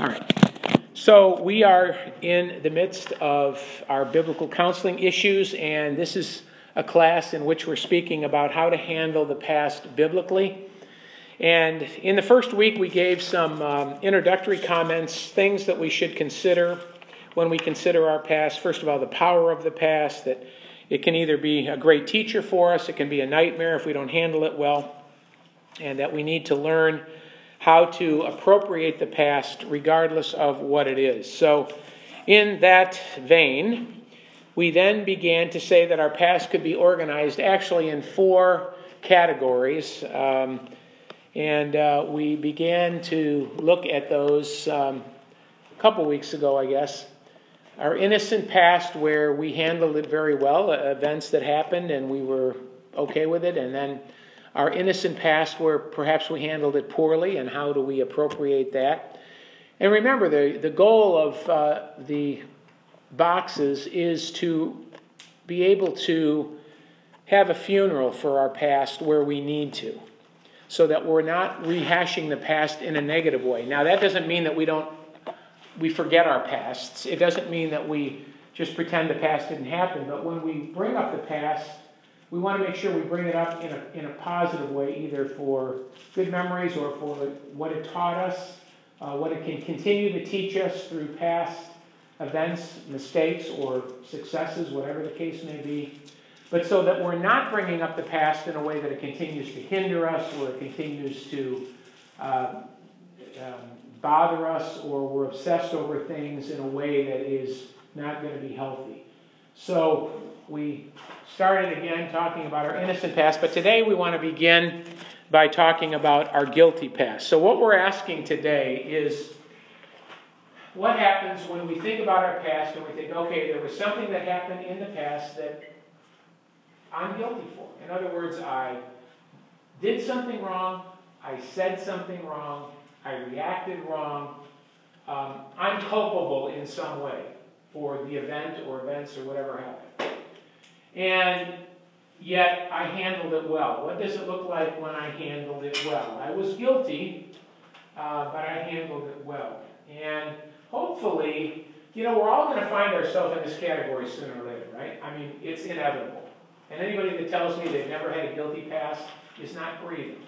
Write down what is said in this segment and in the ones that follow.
All right. So we are in the midst of our biblical counseling issues, and this is a class in which we're speaking about how to handle the past biblically. And in the first week, we gave some um, introductory comments, things that we should consider when we consider our past. First of all, the power of the past, that it can either be a great teacher for us, it can be a nightmare if we don't handle it well, and that we need to learn how to appropriate the past regardless of what it is. So, in that vein, we then began to say that our past could be organized actually in four categories. Um, and uh, we began to look at those um, a couple weeks ago, I guess. Our innocent past, where we handled it very well, uh, events that happened and we were okay with it, and then our innocent past where perhaps we handled it poorly and how do we appropriate that. And remember, the, the goal of uh, the boxes is to be able to have a funeral for our past where we need to so that we're not rehashing the past in a negative way. Now, that doesn't mean that we don't we forget our pasts. It doesn't mean that we just pretend the past didn't happen, but when we bring up the past, we want to make sure we bring it up in a, in a positive way, either for good memories or for what it taught us, uh, what it can continue to teach us through past events, mistakes, or successes, whatever the case may be. But so that we're not bringing up the past in a way that it continues to hinder us or it continues to uh, um, bother us or we're obsessed over things in a way that is not going to be healthy. So we started again talking about our innocent past, but today we want to begin by talking about our guilty past. So, what we're asking today is what happens when we think about our past and we think, okay, there was something that happened in the past that I'm guilty for. In other words, I did something wrong, I said something wrong, I reacted wrong, um, I'm culpable in some way for the event or events or whatever happened. And yet I handled it well. What does it look like when I handled it well? I was guilty, uh, but I handled it well. And hopefully, you know, we're all going to find ourselves in this category sooner or later, right? I mean, it's inevitable. And anybody that tells me they've never had a guilty past is not breathing.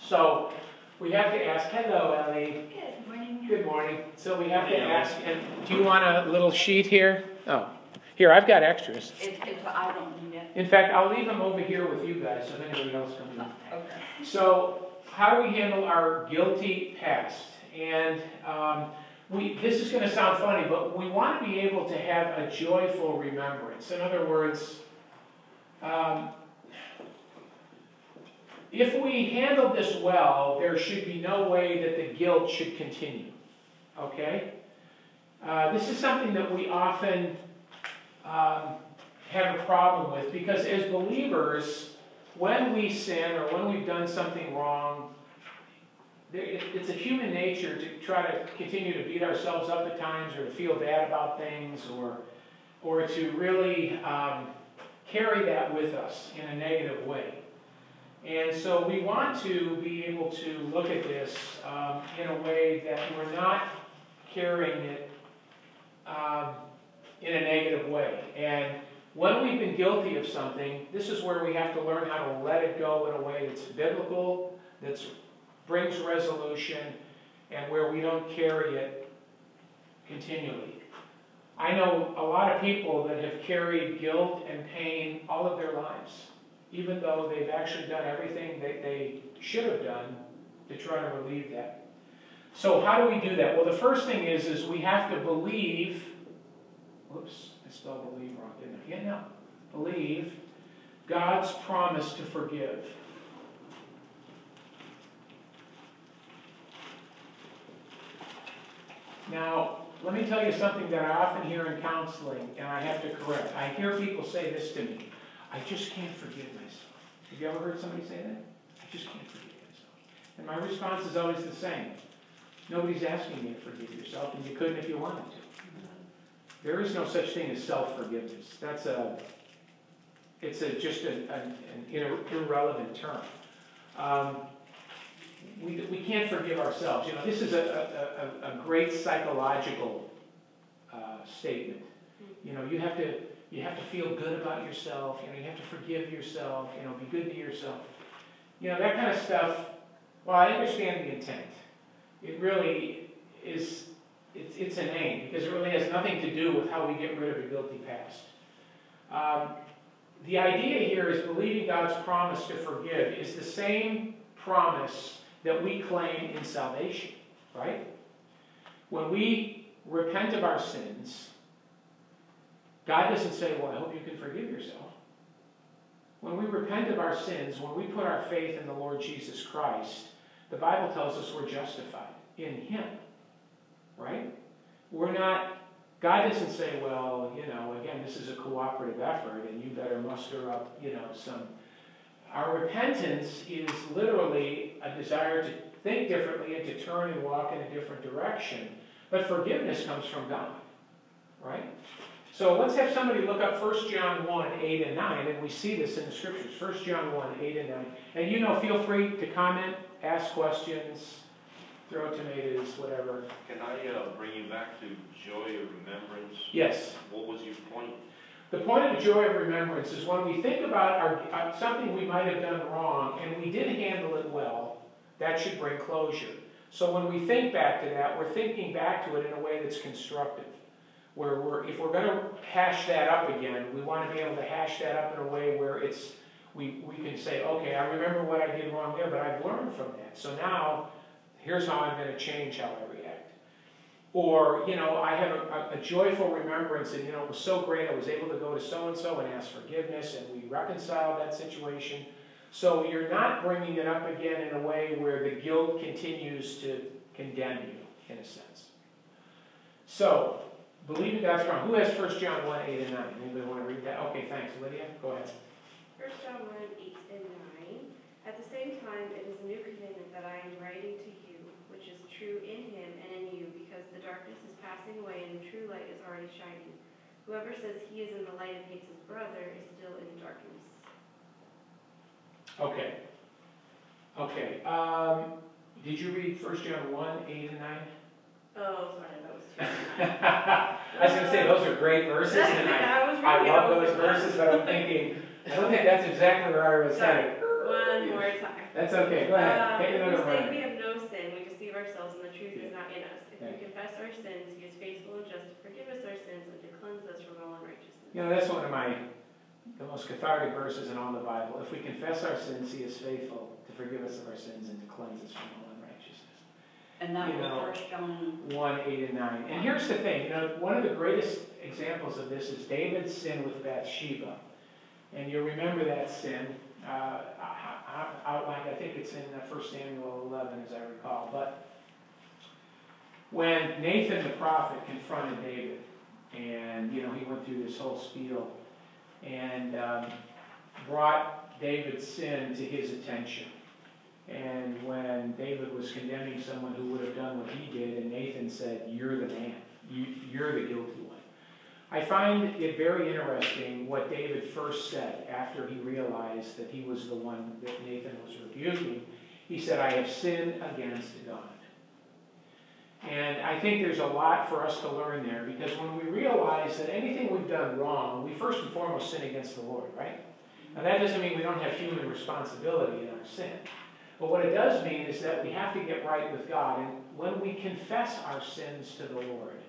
So we have to ask, hello, Ellie. Good morning. Good morning. So we have to ask, and do you want a little sheet here? Oh, here, I've got extras. If, if I don't need it. In fact, I'll leave them over here with you guys, so if anybody else comes in. Okay. So, how do we handle our guilty past? And um, we, this is going to sound funny, but we want to be able to have a joyful remembrance. In other words, um, if we handle this well, there should be no way that the guilt should continue. Okay? Uh, this is something that we often um, have a problem with because as believers, when we sin or when we've done something wrong, it's a human nature to try to continue to beat ourselves up at times or to feel bad about things or, or to really um, carry that with us in a negative way. And so we want to be able to look at this um, in a way that we're not carrying it um, in a negative way. And when we've been guilty of something, this is where we have to learn how to let it go in a way that's biblical, that brings resolution, and where we don't carry it continually. I know a lot of people that have carried guilt and pain all of their lives, even though they've actually done everything that they should have done to try to relieve that. So how do we do that? Well, the first thing is, is we have to believe, whoops, I spelled believe wrong, didn't I? Yeah, no. Believe God's promise to forgive. Now, let me tell you something that I often hear in counseling, and I have to correct. I hear people say this to me I just can't forgive myself. Have you ever heard somebody say that? I just can't forgive myself. And my response is always the same Nobody's asking you to forgive yourself, and you couldn't if you wanted to. There is no such thing as self forgiveness. That's a it's a, just a, an irrelevant term. Um, we, we can't forgive ourselves. You know, this is a, a, a, a great psychological uh, statement. You know, you have to you have to feel good about yourself. You know, you have to forgive yourself. You know, be good to yourself. You know, that kind of stuff. Well, I understand the intent. It really is. It's, it's inane because it really has nothing to do with how we get rid of a guilty past. Um, the idea here is believing God's promise to forgive is the same promise that we claim in salvation, right? When we repent of our sins, God doesn't say, Well, I hope you can forgive yourself. When we repent of our sins, when we put our faith in the Lord Jesus Christ, the Bible tells us we're justified in Him, right? We're not God doesn't say, well, you know, again, this is a cooperative effort and you better muster up, you know, some. Our repentance is literally a desire to think differently and to turn and walk in a different direction. But forgiveness comes from God, right? So let's have somebody look up 1 John 1, 8 and 9, and we see this in the scriptures. 1 John 1, 8 and 9. And you know, feel free to comment, ask questions, throw tomatoes, whatever. Can I uh, bring you back to joy of remembrance? Yes. What was your point? The point of joy of remembrance is when we think about our, uh, something we might have done wrong and we did handle it well, that should bring closure. So when we think back to that, we're thinking back to it in a way that's constructive. Where we're, if we're going to hash that up again, we want to be able to hash that up in a way where it's we, we can say, okay, I remember what I did wrong there, but I've learned from that. So now Here's how I'm going to change how I react. Or, you know, I have a, a, joyful remembrance and, you know, it was so great I was able to go to so-and-so and ask forgiveness and we reconciled that situation. So you're not bringing it up again in a way where the guilt continues to condemn you, in a sense. So, believing God's promise. Who has 1 John 1, 8 and 9? Anybody want to read that? Okay, thanks. Lydia, go ahead. 1 John 1, 8 and 9. At the same time, it is a new commandment that I am writing to you true in him and in you, because the darkness is passing away and the true light is already shining. Whoever says he is in the light and hates his brother is still in darkness. Okay. Okay. Um, did you read 1 John 1, 8 and 9? Oh, sorry, that was too I was going to say, those are great verses, and I, I, I love those verses, but I'm thinking, I don't think that's exactly where I was headed. One more time. That's okay, go ahead. Um, Take another one. we have no sin, we deceive ourselves, and the truth is not in us. If we confess our sins, he is faithful and just to forgive us our sins and to cleanse us from all unrighteousness. You know, that's one of my, the most cathartic verses in all the Bible. If we confess our sins, he is faithful to forgive us of our sins and to cleanse us from all unrighteousness. And that You was know, First John. 1, 8, and 9. And here's the thing, you know, one of the greatest examples of this is David's sin with Bathsheba. And you'll remember that sin uh, outlined, I think it's in 1 Samuel 11, as I recall. But when Nathan the prophet confronted David, and you know he went through this whole spiel, and um, brought David's sin to his attention. And when David was condemning someone who would have done what he did, and Nathan said, "You're the man. You, you're the guilty one." I find it very interesting what David first said after he realized that he was the one that Nathan was rebuking. He said, I have sinned against God. And I think there's a lot for us to learn there because when we realize that anything we've done wrong, we first and foremost sin against the Lord, right? Now that doesn't mean we don't have human responsibility in our sin. But what it does mean is that we have to get right with God. And when we confess our sins to the Lord,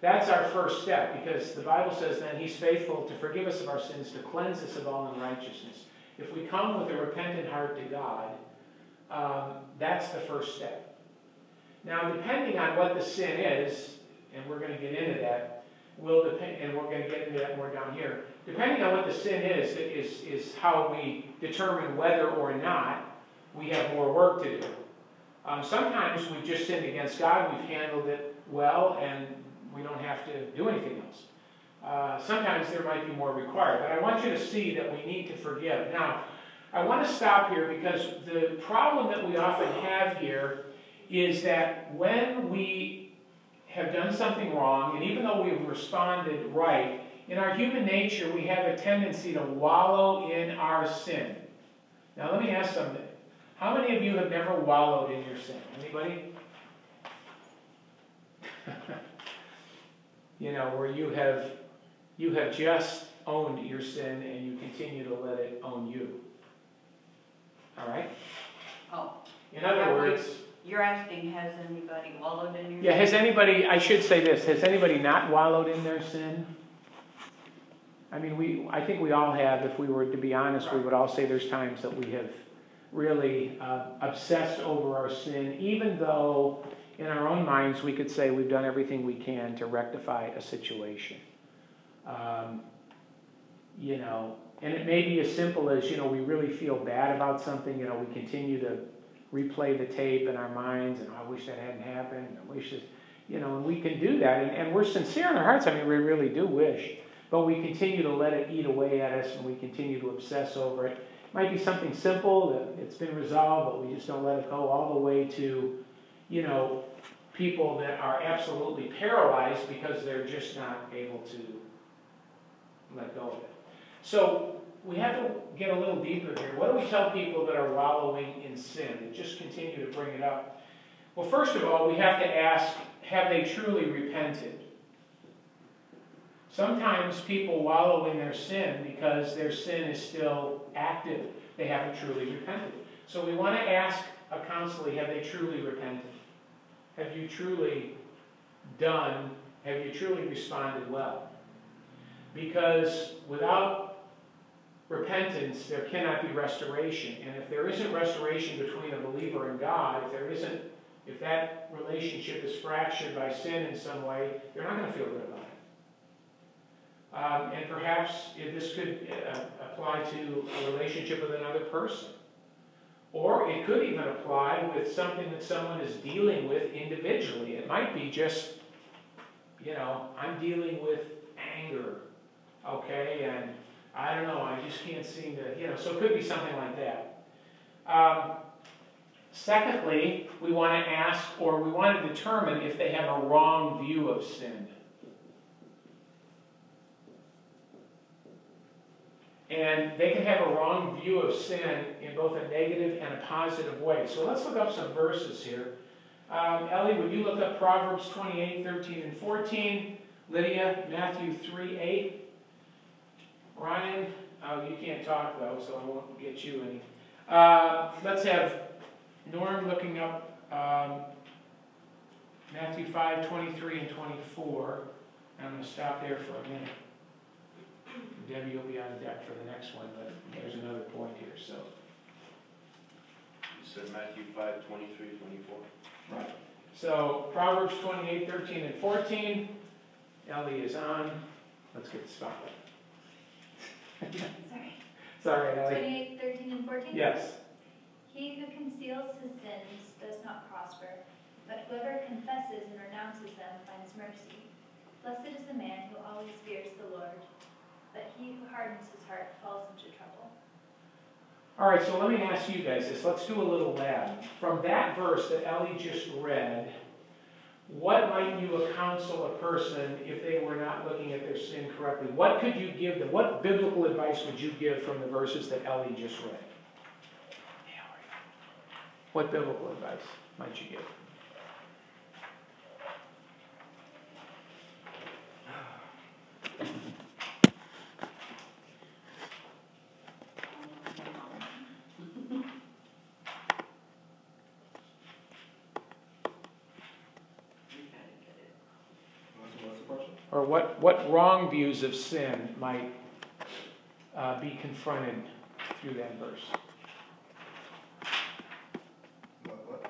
that's our first step because the Bible says then He's faithful to forgive us of our sins, to cleanse us of all unrighteousness. If we come with a repentant heart to God, um, that's the first step. Now, depending on what the sin is, and we're going to get into that, will depend, and we're going to get into that more down here. Depending on what the sin is, is, is how we determine whether or not we have more work to do. Um, sometimes we've just sinned against God, we've handled it well, and we don't have to do anything else. Uh, sometimes there might be more required, but I want you to see that we need to forgive. Now, I want to stop here because the problem that we often have here is that when we have done something wrong, and even though we've responded right, in our human nature we have a tendency to wallow in our sin. Now, let me ask something. How many of you have never wallowed in your sin? Anybody? You know, where you have, you have just owned your sin and you continue to let it own you. All right? Oh, In other words, you're asking, has anybody wallowed in your? yeah, has anybody, I should say this, has anybody not wallowed in their sin? I mean, we, I think we all have, if we were to be honest, we would all say there's times that we have really uh, obsessed over our sin, even though in our own minds, we could say we've done everything we can to rectify a situation. Um, You know, and it may be as simple as, you know, we really feel bad about something, you know, we continue to replay the tape in our minds, and "Oh, I wish that hadn't happened, I wish this, you know, and we can do that, and, and we're sincere in our hearts, I mean, we really do wish, but we continue to let it eat away at us, and we continue to obsess over it. Might be something simple, that it's been resolved, but we just don't let it go all the way to, you know, people that are absolutely paralyzed because they're just not able to let go of it. So we have to get a little deeper here. What do we tell people that are wallowing in sin and just continue to bring it up? Well, first of all, we have to ask, have they truly repented? Sometimes people wallow in their sin because their sin is still active. They haven't truly repented. So we want to ask a counselee, have they truly repented? Have you truly done, have you truly responded well? Because without repentance, there cannot be restoration. And if there isn't restoration between a believer and God, if there isn't, if that relationship is fractured by sin in some way, they're not going to feel good about it. Um, and perhaps this could uh, apply to a relationship with another person. Or it could even apply with something that someone is dealing with individually. It might be just, you know, I'm dealing with anger, okay, and I don't know, I just can't seem to, you know, so it could be something like that. Um, secondly, we want to ask or we want to determine if they have a wrong view of sin. And they can have a wrong view of sin in both a negative and a positive way. So let's look up some verses here. Um, Ellie, would you look up Proverbs 28, 13, and 14? Lydia, Matthew 3, 8. Ryan, oh, you can't talk though, so I won't get you any. Uh, let's have Norm looking up um, Matthew 5, 23, and 24. I'm going to stop there for a minute. Debbie you'll be on deck for the next one, but there's another point here, so. You said Matthew five, twenty-three, twenty-four? Right. So Proverbs 28, 13, and 14. Ellie is on. Let's get the spotlight. Sorry. Sorry, Ellie. Twenty-eight, thirteen, and fourteen? Yes. He who conceals his sins does not prosper, but whoever confesses and renounces them finds mercy. Blessed is the man who always fears the Lord, but he who hardens his heart falls into trouble. All right, so let me ask you guys this. Let's do a little lab. From that verse that Ellie just read, what might you counsel a person if they were not looking at their sin correctly? What could you give them? What biblical advice would you give from the verses that Ellie just read? What biblical advice might you give? What's the question? Or what, what wrong views of sin might uh, be confronted through that verse? What, what?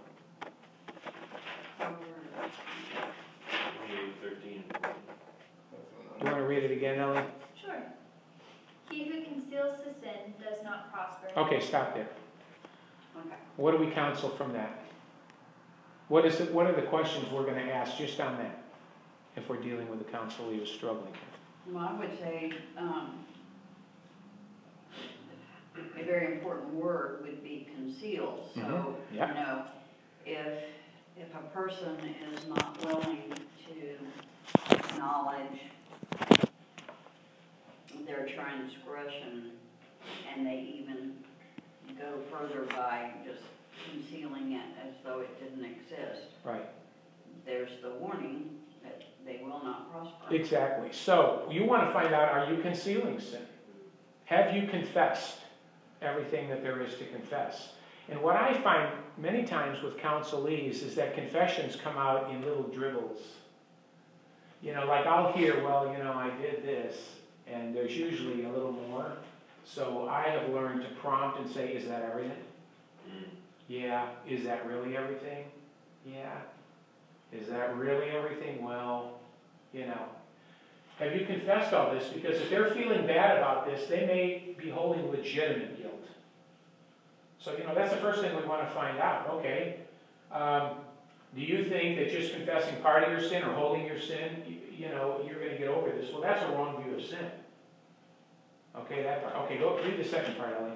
Twenty-eight, thirteen, and fourteen. Do you want to read it again, Ellie? Sure. He who conceals his sin does not prosper. Okay, stop there. Okay. What do we counsel from that? What is it, what are the questions we're going to ask just on that? If we're dealing with a counselee who's struggling. Well, I would say, um, a very important word would be conceal. So, Mhm, you yeah. know, if, if a person is not willing to acknowledge their transgression, and they even go further by just concealing it as though it didn't exist, Right. there's the warning will not prosper. Exactly. So you want to find out, are you concealing sin? Have you confessed everything that there is to confess? And what I find many times with counselees is that confessions come out in little dribbles. You know, like I'll hear, well, you know, I did this, and there's usually a little more. So I have learned to prompt and say, is that everything? Mm. Yeah. Is that really everything? Yeah. Is that really everything? Well, you know. Have you confessed all this? Because if they're feeling bad about this, they may be holding legitimate guilt. So, you know, that's the first thing we want to find out. Okay. Um, do you think that just confessing part of your sin or holding your sin, you, you know, you're going to get over this? Well, that's a wrong view of sin. Okay, that part. Okay, go read the second part, Ellie.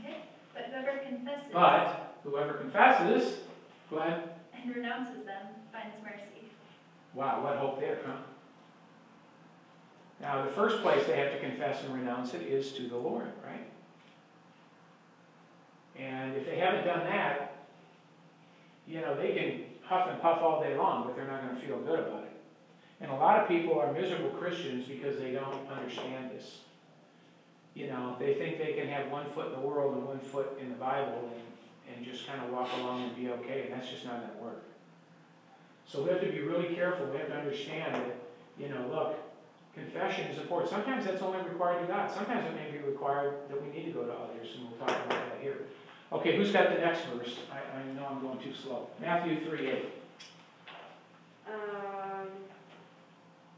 Okay, but whoever confesses But whoever confesses, go ahead. and renounces them finds mercy. Wow, what hope there, huh? Now, the first place they have to confess and renounce it is to the Lord, right? And if they haven't done that, you know, they can huff and puff all day long, but they're not going to feel good about it. And a lot of people are miserable Christians because they don't understand this. You know, they think they can have one foot in the world and one foot in the Bible and, and just kind of walk along and be okay, and that's just not going to work. So we have to be really careful. We have to understand that, you know, look, confession is important. Sometimes that's only required to God. Sometimes it may be required that we need to go to others, and we'll talk about that here. Okay, who's got the next verse? I, I know I'm going too slow. Matthew 3 8. Um,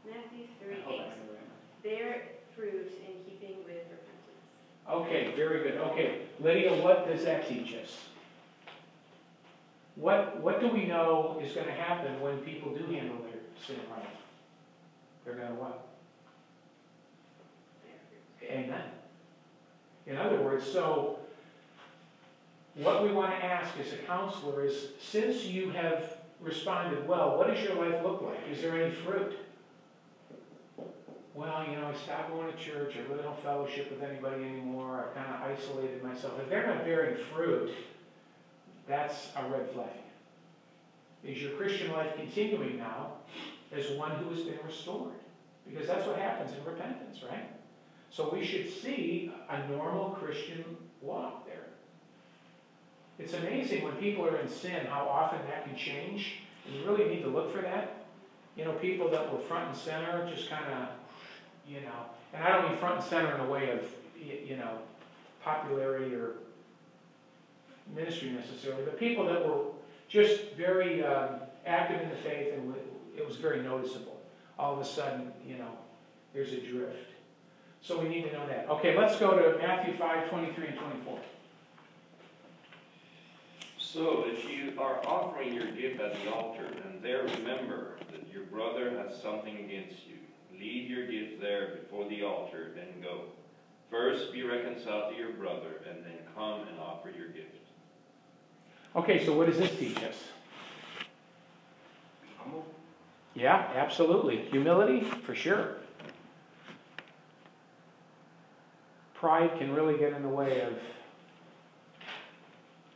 Matthew three I hope I eight, have bear fruit in keeping with repentance. Okay, very good. Okay, Lydia, what does that teach us? What, what do we know is going to happen when people do handle their sin right? They're going to what? Amen. In other words, so what we want to ask as a counselor is since you have responded well, what does your life look like? Is there any fruit? Well, you know, I stopped going to church. I really don't fellowship with anybody anymore. I've kind of isolated myself. If they're not bearing fruit, that's a red flag. Is your Christian life continuing now as one who has been restored? Because that's what happens in repentance, right? So we should see a normal Christian walk there. It's amazing when people are in sin how often that can change. And you really need to look for that. You know, people that were front and center just kind of, you know, and I don't mean front and center in a way of, you know, popularity or ministry necessarily, but people that were just very um, active in the faith and it was very noticeable. All of a sudden, you know, there's a drift. So we need to know that. Okay, let's go to Matthew 5, 23 and 24. So if you are offering your gift at the altar, and there remember that your brother has something against you, leave your gift there before the altar, then go. First be reconciled to your brother, and then come and offer your gift. Okay, so what does this teach us? Humble? Yeah, absolutely. Humility, for sure. Pride can really get in the way of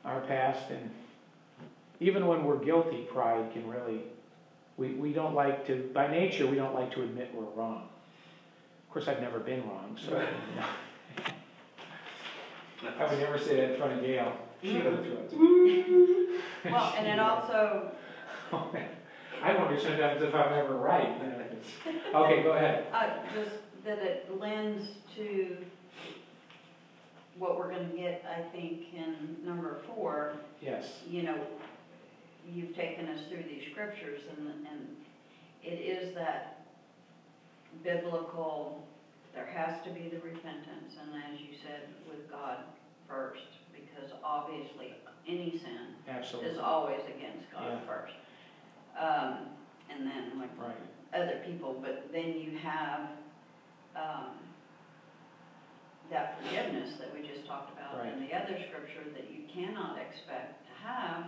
our past, and even when we're guilty, pride can really, we, we don't like to, by nature, we don't like to admit we're wrong. Of course, I've never been wrong, so. I would never say that in front of Gail. She would throw it. Well, and it also, I wonder sometimes if I'm ever right. you know, it's- Okay, go ahead. uh, just that it lends to what we're gonna get, I think, in number four, Yes, you know, you've taken us through these scriptures and, and it is that biblical, there has to be the repentance and as you said, with God first, because obviously any sin is absolutely. always against God Yeah. first. Um, and then like Right, other people, but then you have, um, that forgiveness that we just talked about in the other scripture that you cannot expect to have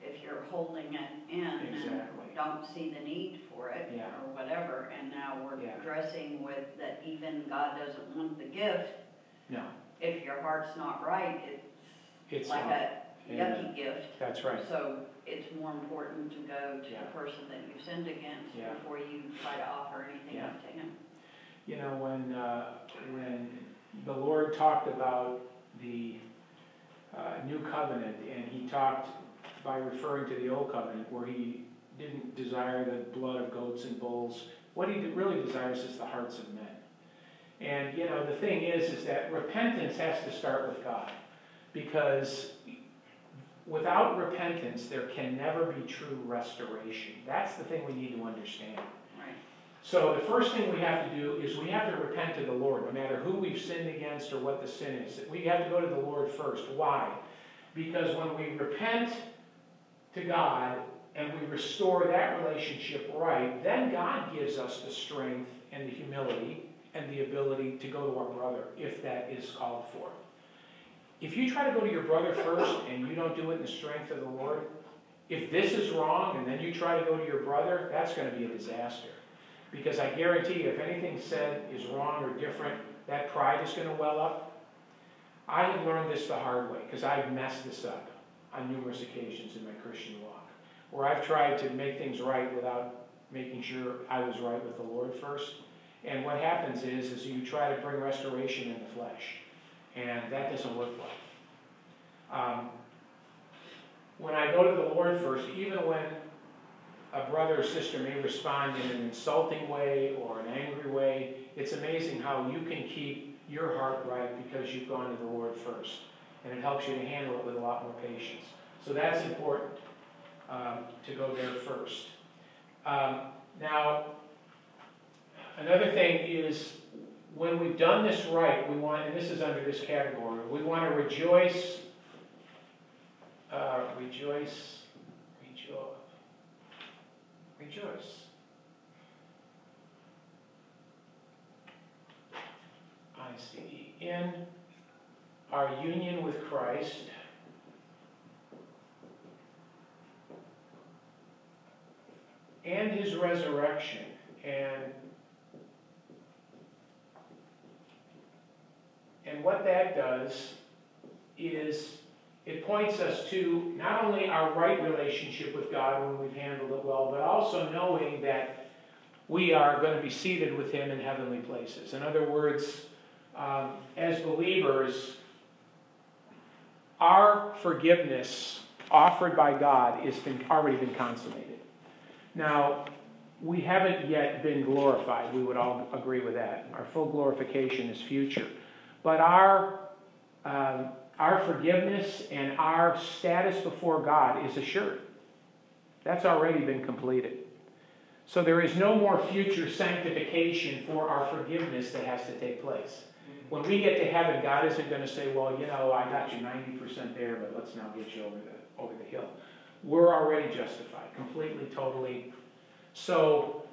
if you're holding it in and Exactly. don't see the need for it Yeah. or whatever, and now we're Yeah. addressing with that even God doesn't want the gift, no, if your heart's not right, it's it's like not, a, yucky gift. That's right. So it's more important to go to Yeah. the person that you've sinned against Yeah. before you try to offer anything Yeah. up to him. You know, when, uh, when the Lord talked about the uh, new covenant, and he talked by referring to the old covenant, where he didn't desire the blood of goats and bulls, what he really desires is the hearts of men. And, you know, the thing is, is that repentance has to start with God, because without repentance, there can never be true restoration. That's the thing we need to understand. Right. So the first thing we have to do is we have to repent to the Lord, no matter who we've sinned against or what the sin is. We have to go to the Lord first. Why? Because when we repent to God and we restore that relationship right, then God gives us the strength and the humility and the ability to go to our brother if that is called for. If you try to go to your brother first and you don't do it in the strength of the Lord, if this is wrong and then you try to go to your brother, that's going to be a disaster. Because I guarantee you, if anything said is wrong or different, that pride is going to well up. I have learned this the hard way because I've messed this up on numerous occasions in my Christian walk, where I've tried to make things right without making sure I was right with the Lord first. And what happens is, is you try to bring restoration in the flesh, and that doesn't work well. Um, when I go to the Lord first, even when a brother or sister may respond in an insulting way or an angry way, it's amazing how you can keep your heart right because you've gone to the Lord first. And it helps you to handle it with a lot more patience. So that's important um, to go there first. Um, now, another thing is when we've done this right, we want, and this is under this category, we want to rejoice, uh, rejoice, rejoice. Rejoice. I see. In our union with Christ, and his resurrection, and and what that does is it points us to not only our right relationship with God when we've handled it well, but also knowing that we are going to be seated with Him in heavenly places. In other words, um, as believers, our forgiveness offered by God has been already been consummated. Now, we haven't yet been glorified. We would all agree with that. Our full glorification is future, but our um, our forgiveness and our status before God is assured. That's already been completed. So there is no more future sanctification for our forgiveness that has to take place. When we get to heaven, God isn't going to say, well, you know, I got you 90% there, but let's now get you over the, over the hill. We're already justified, completely, totally. So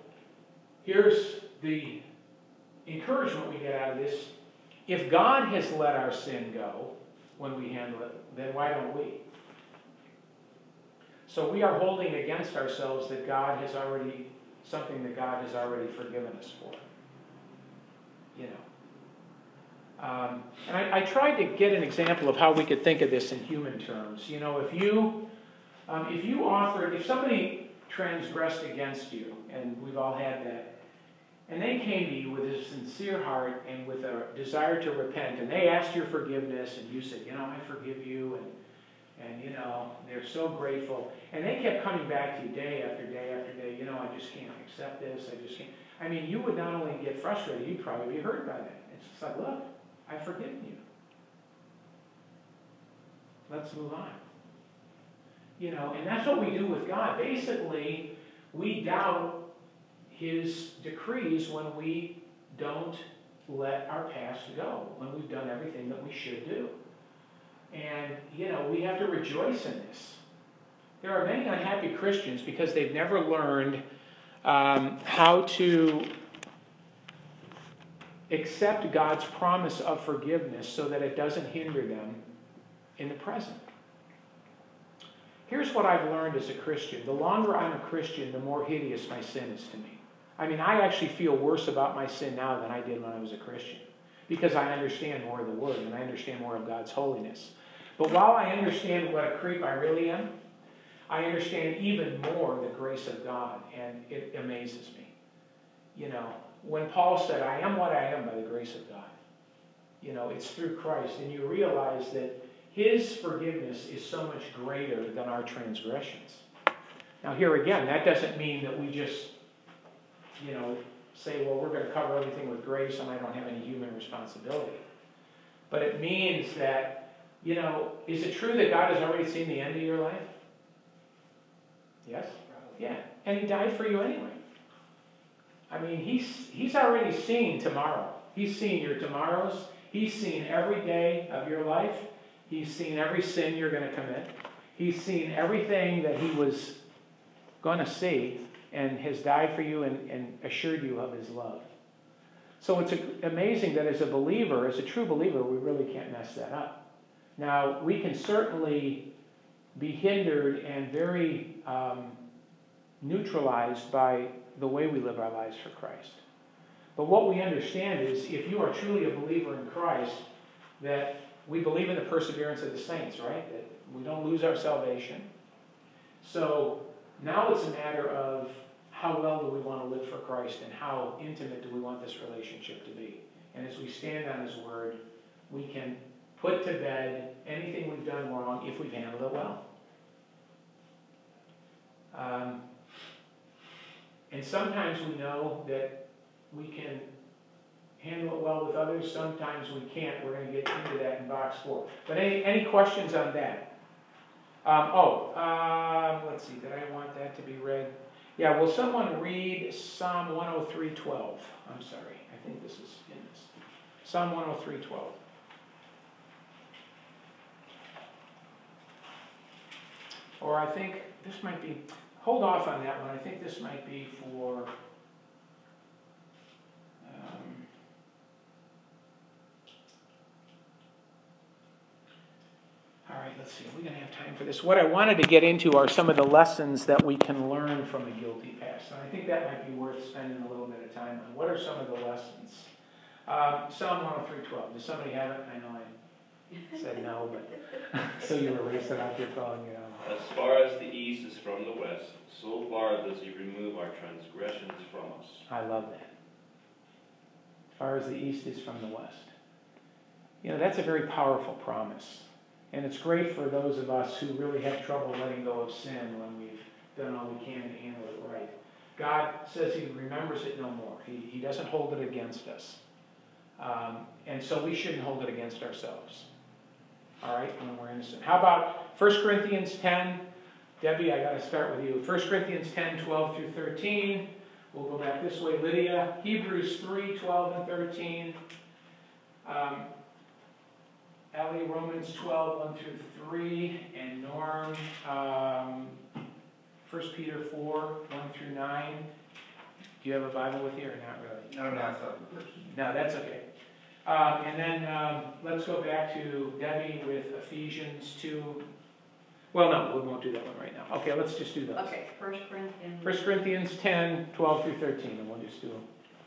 here's the encouragement we get out of this. If God has let our sin go, when we handle it, then why don't we? So we are holding against ourselves that God has already, something that God has already forgiven us for. You know. Um, and I, I, tried to get an example of how we could think of this in human terms. You know, if you, um, if you offered, if somebody transgressed against you, and we've all had that, and they came to you with a sincere heart and with a desire to repent, and they asked your forgiveness, and you said, you know, I forgive you, and, and you know, they're so grateful. And they kept coming back to you day after day after day, you know, I just can't accept this, I just can't. I mean, you would not only get frustrated, you'd probably be hurt by that. It's just like, look, I've forgiven you. Let's move on. You know, and that's what we do with God. Basically, we doubt his decrees when we don't let our past go, when we've done everything that we should do. And, you know, we have to rejoice in this. There are many unhappy Christians because they've never learned um, how to accept God's promise of forgiveness so that it doesn't hinder them in the present. Here's what I've learned as a Christian the longer I'm a Christian, the more hideous my sin is to me. I mean, I actually feel worse about my sin now than I did when I was a Christian because I understand more of the Word and I understand more of God's holiness. But while I understand what a creep I really am, I understand even more the grace of God, and it amazes me. You know, when Paul said, I am what I am by the grace of God, you know, it's through Christ, and you realize that his forgiveness is so much greater than our transgressions. Now, here again, that doesn't mean that we just, you know, say, well, we're going to cover everything with grace and I don't have any human responsibility. But it means that, you know, is it true that God has already seen the end of your life? Yes? Yeah. And He died for you anyway. I mean, He's, he's already seen tomorrow. He's seen your tomorrows. He's seen every day of your life. He's seen every sin you're going to commit. He's seen everything that He was going to see and has died for you and, and assured you of His love. So it's amazing that as a believer, as a true believer, we really can't mess that up. Now, we can certainly be hindered and very um, neutralized by the way we live our lives for Christ. But what we understand is if you are truly a believer in Christ, that we believe in the perseverance of the saints, right? That we don't lose our salvation. So now it's a matter of how well do we want to live for Christ and how intimate do we want this relationship to be. And as we stand on His Word, we can put to bed anything we've done wrong if we've handled it well. Um, and sometimes we know that we can handle it well with others, sometimes we can't. We're going to get into that in box four. But any, any questions on that? Um, oh, um, let's see, did I want that to be read? Yeah, will someone read Psalm 103.12? I'm sorry, I think this is in this. Psalm 103.12. Or I think this might be, hold off on that one, I think this might be for, um, all right, let's see, are we going to have time for this? What I wanted to get into are some of the lessons that we can learn from a guilty past. And I think that might be worth spending a little bit of time on. What are some of the lessons? Um, Psalm 103.12, does somebody have it? I know I said no, but, so you were racing out there calling it out. As far as the east is from the west, so far does he remove our transgressions from us. I love that. As far as the east is from the west. You know, that's a very powerful promise. And it's great for those of us who really have trouble letting go of sin when we've done all we can to handle it right. God says He remembers it no more, He, he doesn't hold it against us. Um, and so we shouldn't hold it against ourselves. All right, when we're innocent. How about 1 Corinthians 10? Debbie, I got to start with you. 1 Corinthians 10, 12 through 13. We'll go back this way. Lydia, Hebrews 3, 12 and 13. Um, Ellie, Romans 12, 1 through 3. And Norm, um, 1 Peter 4, 1 through 9. Do you have a Bible with you or not really? No, no, it's not. No, that's okay. Um, and then um, let's go back to Debbie with Ephesians 2. Well, no, we won't do that one right now. Okay, let's just do those. Okay, First Corinthians. 1 Corinthians 10, 12 through 13, and we'll just do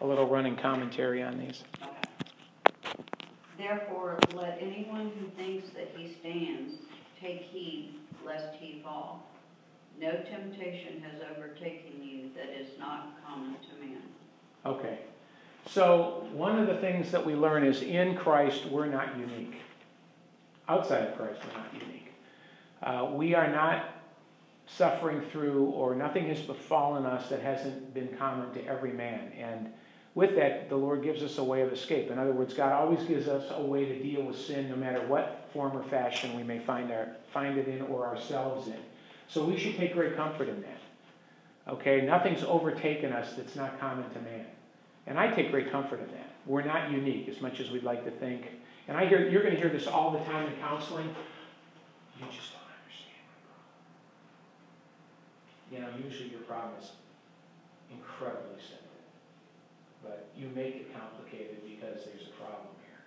a little running commentary on these. Okay. Therefore, let anyone who thinks that he stands take heed lest he fall. No temptation has overtaken you that is not common to man. Okay. So, one of the things that we learn is in Christ, we're not unique. Outside of Christ, we're not unique. Uh, we are not suffering through, or nothing has befallen us that hasn't been common to every man. And with that, the Lord gives us a way of escape. In other words, God always gives us a way to deal with sin, no matter what form or fashion we may find, our, find it in or ourselves in. So we should take great comfort in that. Okay, nothing's overtaken us that's not common to man. And I take great comfort in that. We're not unique as much as we'd like to think. And I hear you're going to hear this all the time in counseling. You just don't understand. You know, usually your problem is incredibly simple. But you make it complicated because there's a problem here.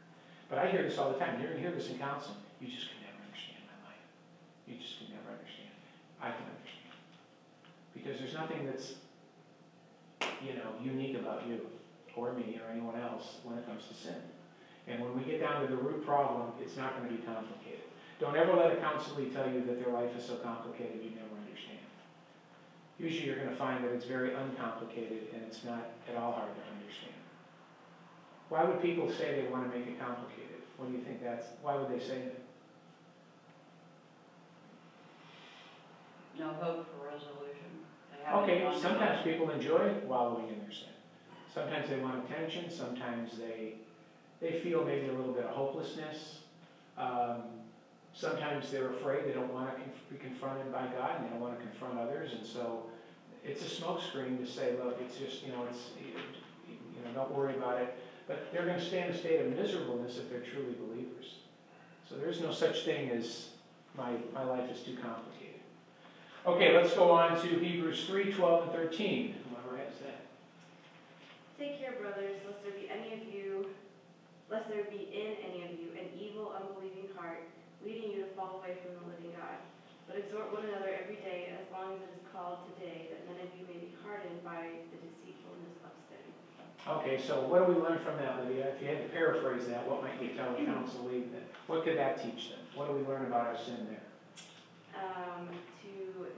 But I hear this all the time. You're going to hear this in counseling. You just can never understand my life. You just can never understand. I can understand. Because there's nothing that's, you know, unique about you or me or anyone else when it comes to sin. And when we get down to the root problem, it's not going to be complicated. Don't ever let a counselee tell you that their life is so complicated you never. Usually you're gonna find that it's very uncomplicated and it's not at all hard to understand. Why would people say they wanna make it complicated? What do you think that's, why would they say that? No hope for resolution. They haven't Okay, gone to sometimes people enjoy wallowing in their sin. Sometimes they want attention, sometimes they, they feel maybe a little bit of hopelessness. Um, Sometimes they're afraid, they don't wanna conf- be confronted by God, and they don't wanna confront others, and so it's a smokescreen to say, look, it's just, you know, it's, you know, don't worry about it. But they're gonna stay in a state of miserableness if they're truly believers. So there's no such thing as, my, my life is too complicated. Okay, let's go on to Hebrews 3, 12, and 13. Whoever has that. Take care, brothers, lest there be any of you, lest there be in any of you an evil, unbelieving heart, leading you to fall away from the living God. But exhort one another every day, as long as it is called today, that none of you may be hardened by the deceitfulness of sin. Okay, so what do we learn from that, Lydia? If you had to paraphrase that, what might you tell the council counselee? that- What could that teach them? What do we learn about our sin there? Um, to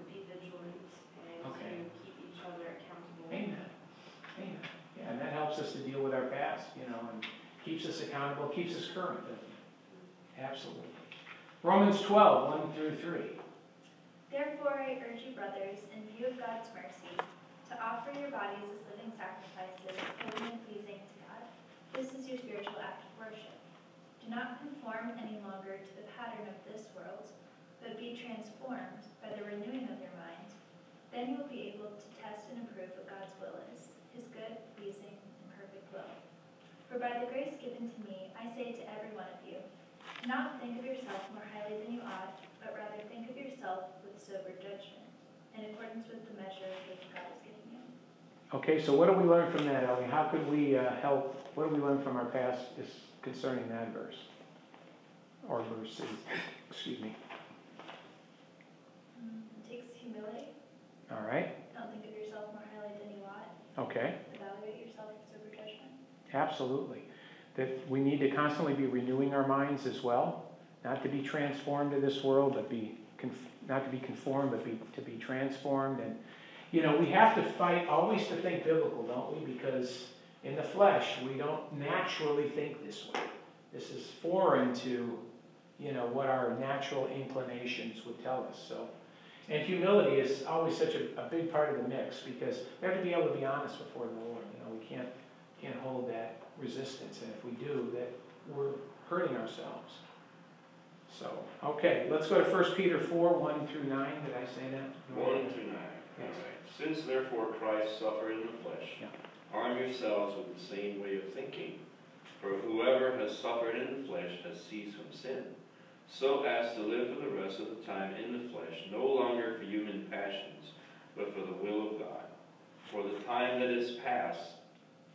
be vigilant and Okay. to keep each other accountable. Amen. Amen. Yeah, and that helps us to deal with our past, you know, and keeps us accountable, keeps us current, doesn't it? Absolutely. Romans 12, 1 through 3. Therefore, I urge you, brothers, in view of God's mercy, to offer your bodies as living sacrifices, holy and pleasing to God. This is your spiritual act of worship. Do not conform any longer to the pattern of this world, but be transformed by the renewing of your mind. Then you will be able to test and approve what God's will is, his good, pleasing, and perfect will. For by the grace given to me, I say to every one of you, do not think of yourself more highly than you ought, but rather think of yourself with sober judgment, in accordance with the measure of faith God has given you. Okay, so what do we learn from that, Ellie? How could we uh, help, what do we learn from our past is concerning that verse? Or verses, excuse me. It takes humility. All right, Don't think of yourself more highly than you ought. okay. Evaluate yourself with sober judgment. Absolutely. That we need to constantly be renewing our minds as well, not to be transformed to this world, but be, not to be conformed, but be, to be transformed. And, you know, we have to fight always to think biblical, don't we? Because in the flesh, we don't naturally think this way. This is foreign to, you know, what our natural inclinations would tell us. So, and humility is always such a, a big part of the mix because we have to be able to be honest before the Lord. You know, we can't can't hold that resistance, and if we do, that we're hurting ourselves. So, okay, let's go to 1 Peter 4, 1 through 9. Did I say that? One through nine. Yes. All right. Since therefore Christ suffered in the flesh, Yeah. arm yourselves with the same way of thinking. For whoever has suffered in the flesh has ceased from sin, so as to live for the rest of the time in the flesh, no longer for human passions, but for the will of God. For the time that is past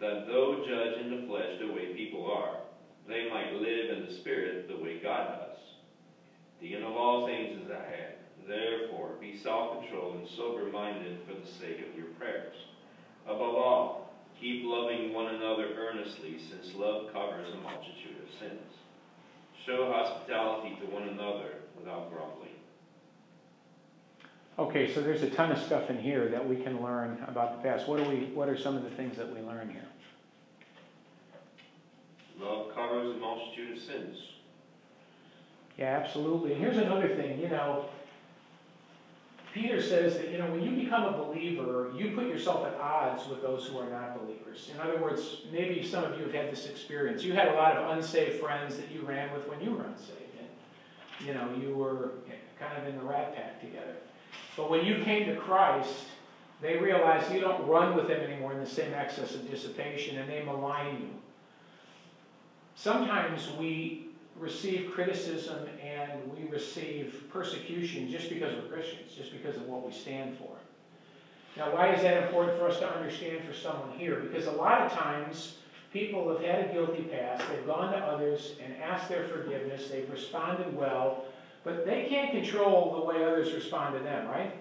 that though judged in the flesh the way people are, they might live in the spirit the way God does. The end of all things is at hand. Therefore, be self-controlled and sober-minded for the sake of your prayers. Above all, keep loving one another earnestly, since love covers a multitude of sins. Show hospitality to one another without grumbling. Okay, so there's a ton of stuff in here that we can learn about the past. What do we? What are some of the things that we learn here? Love covers a multitude of sins. Yeah, absolutely. And here's another thing, you know, Peter says that, you know, when you become a believer, you put yourself at odds with those who are not believers. In other words, maybe some of you have had this experience. You had a lot of unsaved friends that you ran with when you were unsaved. And, you know, you were kind of in the rat pack together. But when you came to Christ, they realized you don't run with them anymore in the same excess of dissipation, and they malign you. Sometimes we receive criticism and we receive persecution just because we're Christians, just because of what we stand for. Now, why is that important for us to understand for someone here? Because a lot of times, people have had a guilty past, they've gone to others and asked their forgiveness, they've responded well, but they can't control the way others respond to them, right?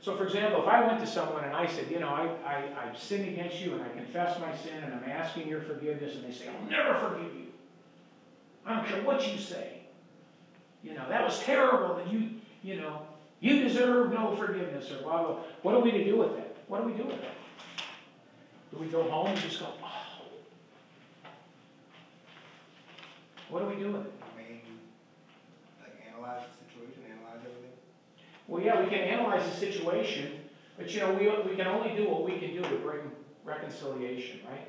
So, for example, if I went to someone and I said, you know, I, I, I've sinned against you and I confess my sin and I'm asking your forgiveness, and they say, I'll never forgive you. I don't care what you say. You know, that was terrible, and you, you know, you deserve no forgiveness, or blah, blah. What are we to do with that? What do we do with that? Do we go home and just go, oh? What do we do with it? Analyze the situation, analyze everything. Well, yeah, we can analyze the situation, but you know, we, we can only do what we can do to bring reconciliation, right?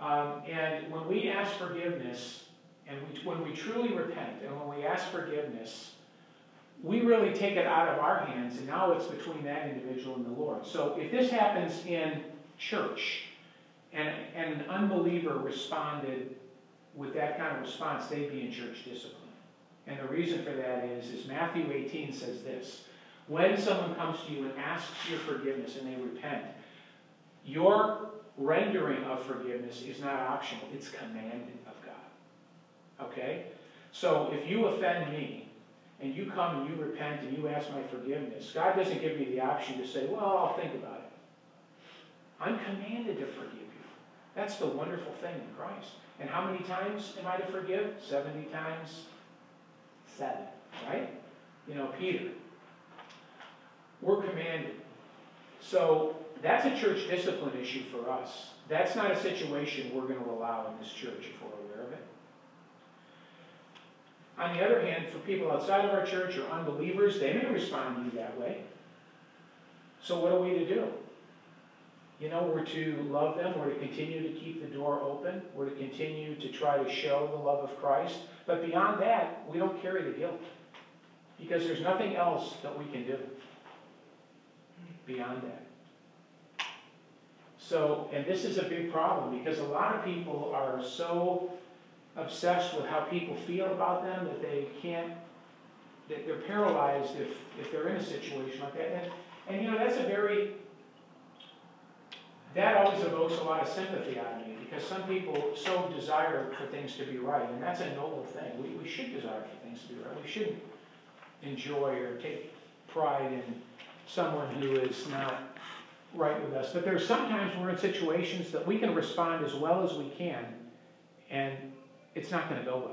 Um, and when we ask forgiveness, and we, when we truly repent, and when we ask forgiveness, we really take it out of our hands, and now it's between that individual and the Lord. So if this happens in church, and, and an unbeliever responded with that kind of response, they'd be in church discipline. And the reason for that is, is Matthew 18 says this, when someone comes to you and asks your forgiveness and they repent, your rendering of forgiveness is not optional, it's commanded of God. Okay? So if you offend me, and you come and you repent and you ask my forgiveness, God doesn't give me the option to say, well, I'll think about it. I'm commanded to forgive you. That's the wonderful thing in Christ. And how many times am I to forgive? 70 times? Seven, right? You know, Peter. We're commanded. So that's a church discipline issue for us. That's not a situation we're going to allow in this church if we're aware of it. On the other hand, for people outside of our church or unbelievers, they may respond to you that way. So what are we to do? You know, we're to love them, we're to continue to keep the door open, we're to continue to try to show the love of Christ. But beyond that, we don't carry the guilt. Because there's nothing else that we can do beyond that. So, and this is a big problem because a lot of people are so obsessed with how people feel about them that they can't, that they're paralyzed if, if they're in a situation like that. And, and you know, that's a very, that always evokes a lot of sympathy out of me because some people so desire for things to be right, and that's a noble thing. We, we should desire for things to be right. We shouldn't enjoy or take pride in someone who is not right with us. But there are sometimes we're in situations that we can respond as well as we can, and it's not going to go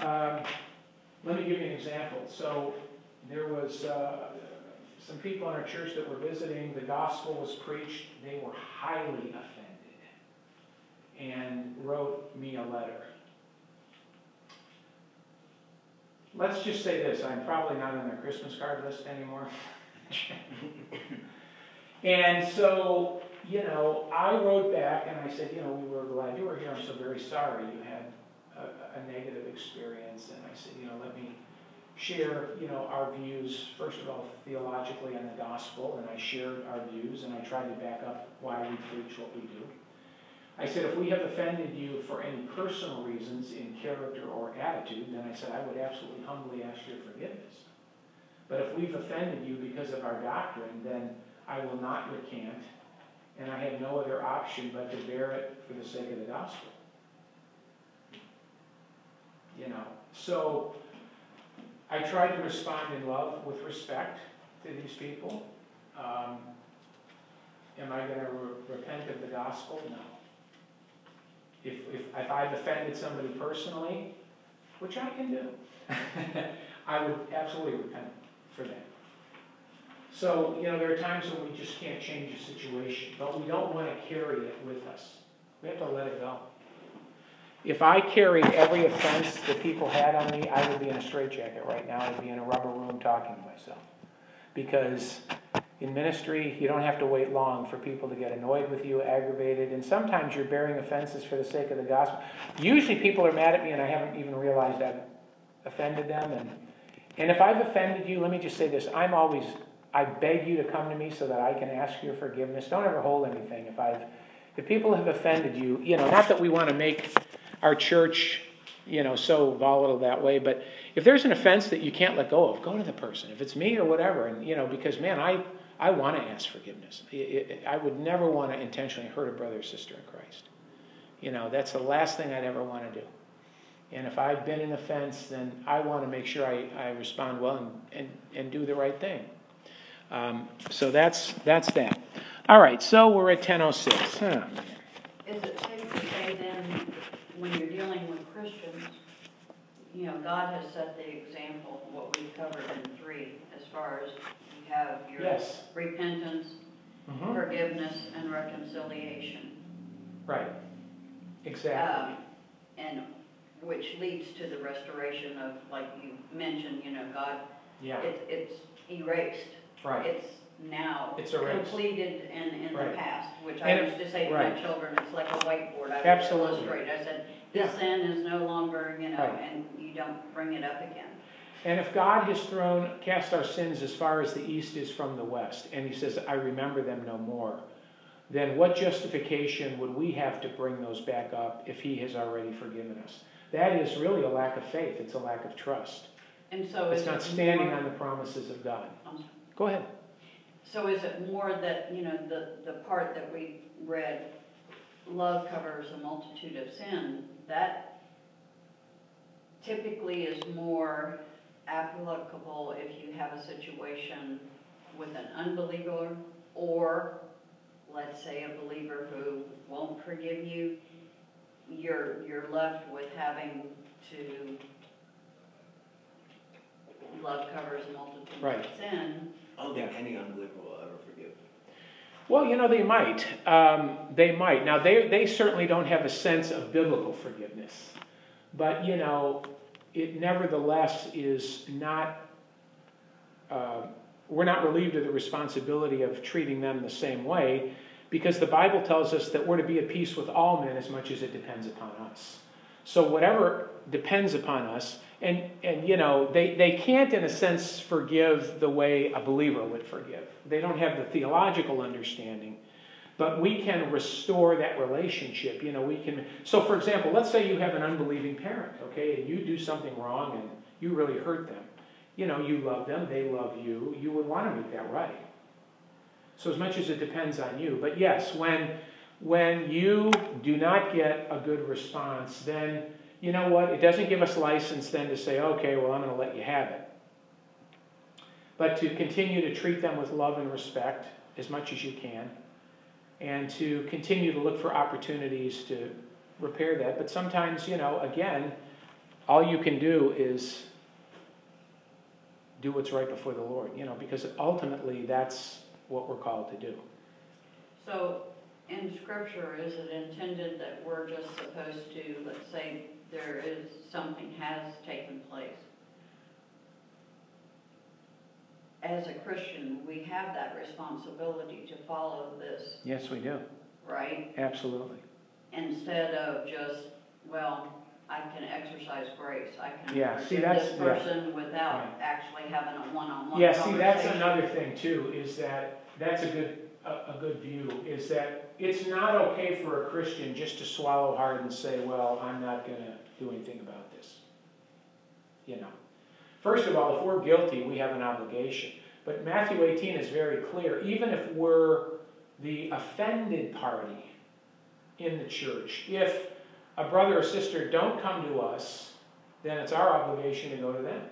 well. Um, let me give you an example. So there was uh, some people in our church that were visiting. The gospel was preached. They were highly offended and wrote me a letter. Let's just say this, I'm probably not on their Christmas card list anymore. and so, you know, I wrote back and I said, you know, we were glad you were here. I'm so very sorry you had a, a negative experience. And I said, you know, let me share, you know, our views, first of all, theologically on the gospel. And I shared our views and I tried to back up why we preach what we do. I said, if we have offended you for any personal reasons in character or attitude, then I said, I would absolutely humbly ask your forgiveness. But if we've offended you because of our doctrine, then I will not recant, and I have no other option but to bear it for the sake of the gospel. You know, so I tried to respond in love with respect to these people. Um, am I going to re- repent of the gospel? No. If, if, if I've offended somebody personally, which I can do, I would absolutely repent for that. So, you know, there are times when we just can't change a situation, but we don't want to carry it with us. We have to let it go. If I carried every offense that people had on me, I would be in a straitjacket right now. I'd be in a rubber room talking to myself. Because in ministry, you don't have to wait long for people to get annoyed with you, aggravated, and sometimes you're bearing offenses for the sake of the gospel. Usually people are mad at me and I haven't even realized I've offended them. And, and if I've offended you, let me just say this I'm always, I beg you to come to me so that I can ask your forgiveness. Don't ever hold anything. If I've, if people have offended you, you know, not that we want to make our church you know, so volatile that way. But if there's an offense that you can't let go of, go to the person. If it's me or whatever, and you know, because man, I I want to ask forgiveness. It, it, I would never want to intentionally hurt a brother or sister in Christ. You know, that's the last thing I'd ever want to do. And if I've been an offense, then I want to make sure I, I respond well and, and, and do the right thing. Um, so that's that's that. All right, so we're at 10:06. Oh, man. Is it safe to say then, when you're dealing with Christians, you know, God has set the example, what we've covered in three, as far as have your Yes. repentance, Mhm. forgiveness, and reconciliation. Right. Exactly. Um, And which leads to the restoration of, like you mentioned, you know, God, Yeah. it's, it's erased. Right. It's now It's erased. completed in, in the Right. past, which I And used it- to say to right. my children, it's like a whiteboard. I would Absolutely. illustrate. I said, this Yeah. sin is no longer, you know, Right. and you don't bring it up again. And if God has thrown, cast our sins as far as the east is from the west, and He says, I remember them no more, then what justification would we have to bring those back up if He has already forgiven us? That is really a lack of faith. It's a lack of trust. And so It's not it standing more- on the promises of God. Go ahead. So is it more that, you know, the, the part that we read, love covers a multitude of sin, that typically is more applicable if you have a situation with an unbeliever or, let's say, a believer who won't forgive you, you're, you're left with having to, love covers a multitude Right. of sin, I don't think any unbeliever will ever forgive. Well, you know, they might. Um, they might. Now, they, they certainly don't have a sense of biblical forgiveness. But, you know, it nevertheless is not, uh, we're not relieved of the responsibility of treating them the same way because the Bible tells us that we're to be at peace with all men as much as it depends upon us. So, whatever depends upon us, and, and you know, they, they can't, in a sense, forgive the way a believer would forgive. They don't have the theological understanding, but we can restore that relationship. You know, we can. So, for example, let's say you have an unbelieving parent, okay, and you do something wrong and you really hurt them. You know, you love them, they love you. You would want to make that right. So, as much as it depends on you, but yes, when when you do not get a good response, then you know what? It doesn't give us license then to say, okay, well, I'm going to let you have it. But to continue to treat them with love and respect as much as you can, and to continue to look for opportunities to repair that. But sometimes, you know, again, all you can do is do what's right before the Lord, you know, because ultimately that's what we're called to do. So, in scripture, is it intended that we're just supposed to, let's say, there is, something has taken place? As a Christian, we have that responsibility to follow this, Yes, we do. right? Absolutely. Instead of just, well, I can exercise grace, I can Yeah, see, forgive that's- this yeah. person without Right. actually having a one-on-one conversation. Yeah, see, that's conversation. another thing too, is that, that's a good, a, a good view, is that it's not okay for a Christian just to swallow hard and say, well, I'm not gonna do anything about this. You know, first of all, if we're guilty, we have an obligation, but Matthew eighteen is very clear, even if we're the offended party in the church, if a brother or sister don't come to us, then it's our obligation to go to them.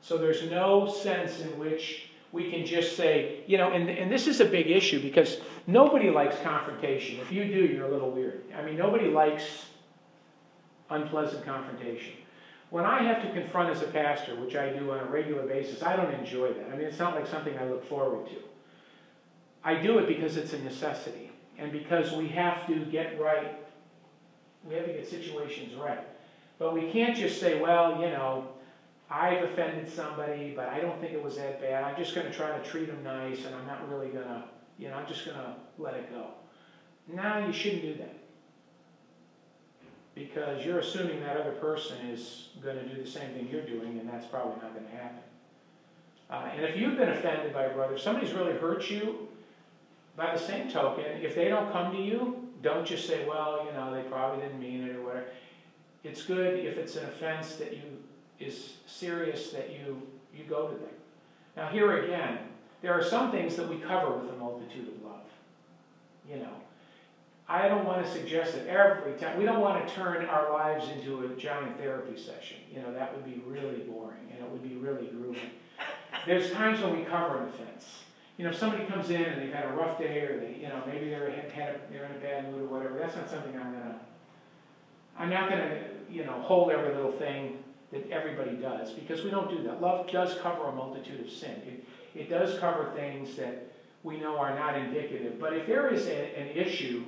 So there's no sense in which we can just say, you know, and, and this is a big issue because nobody likes confrontation. If you do, you're a little weird. I mean, nobody likes unpleasant confrontation. When I have to confront as a pastor, which I do on a regular basis, I don't enjoy that. I mean, it's not like something I look forward to. I do it because it's a necessity and because we have to get right. We have to get situations right. But we can't just say, well, you know, I've offended somebody, but I don't think it was that bad. I'm just going to try to treat them nice, and I'm not really going to, you know, I'm just going to let it go. No, you shouldn't do that. Because you're assuming that other person is going to do the same thing you're doing, and that's probably not going to happen. Uh, and if you've been offended by a brother, somebody's really hurt you, by the same token, if they don't come to you, don't just say, well, you know, they probably didn't mean it or whatever. it's good if it's an offense that you, is serious, that you, you go to them. Now, here again, there are some things that we cover with a multitude of love. You know, I don't want to suggest that every time, we don't want to turn our lives into a giant therapy session. You know, that would be really boring and it would be really grueling. There's times when we cover an offense. You know, if somebody comes in and they've had a rough day or they, you know, maybe they're, had, a, they're in a bad mood or whatever, that's not something I'm gonna, I'm not gonna, you know, hold every little thing that everybody does, because we don't do that. Love does cover a multitude of sin. It, it does cover things that we know are not indicative, but if there is a, an issue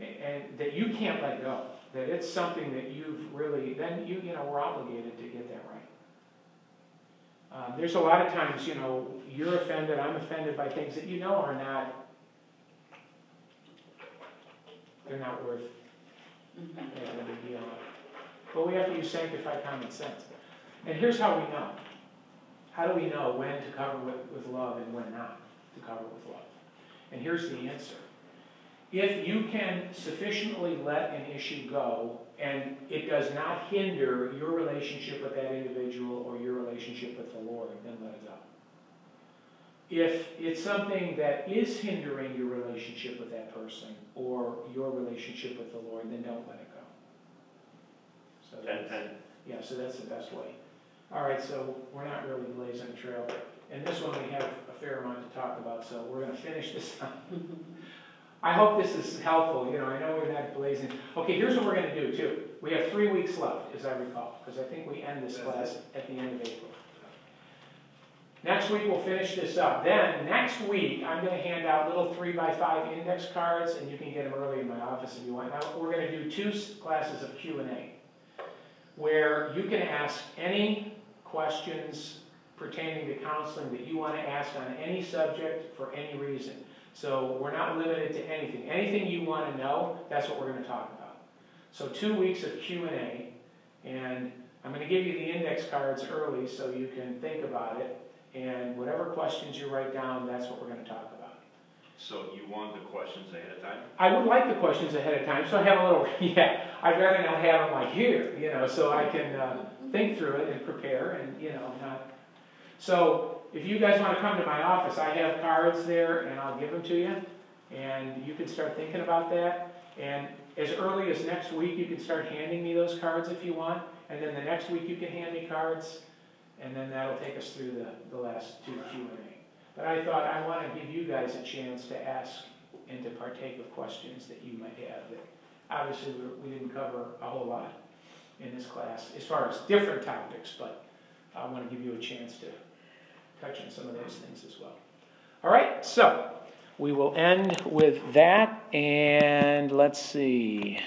and that you can't let go, that it's something that you've really, then you, you know, we're obligated to get that right. Um, there's a lot of times, you know, you're offended, I'm offended by things that you know are not, they're not worth making a big deal of. But we have to use sanctified common sense. And here's how we know. How do we know when to cover with, with love and when not to cover with love? And here's the answer. If you can sufficiently let an issue go and it does not hinder your relationship with that individual or your relationship with the Lord, then let it go. If it's something that is hindering your relationship with that person or your relationship with the Lord, then don't let it go. So Ten, that's, yeah, so that's the best way. All right, so we're not really blazing a trail. And this one we have a fair amount to talk about, so we're gonna finish this up. I hope this is helpful, you know, I know we're not blazing. Okay, here's what we're gonna do too. We have three weeks left, as I recall, because I think we end this class at the end of April. Next week, we'll finish this up. Then, next week, I'm gonna hand out little three by five index cards, and you can get them early in my office if you want. Now, we're gonna do two classes of Q and A, where you can ask any questions pertaining to counseling that you wanna ask on any subject for any reason. So we're not limited to anything. Anything you want to know, that's what we're going to talk about. So two weeks of Q and A, and I'm going to give you the index cards early so you can think about it. And whatever questions you write down, that's what we're going to talk about. So you want the questions ahead of time? I would like the questions ahead of time, so I have a little, yeah, I'd rather not have them like here, you know, so I can uh, think through it and prepare and, you know, not. So if you guys want to come to my office, I have cards there and I'll give them to you. And you can start thinking about that. And as early as next week, you can start handing me those cards if you want. And then the next week, you can hand me cards. And then that'll take us through the, the last two Q and A. But I thought I want to give you guys a chance to ask and to partake of questions that you might have that obviously we didn't cover a whole lot in this class as far as different topics, but I want to give you a chance to touch on some of those things as well. All right, so we will end with that, and let's see.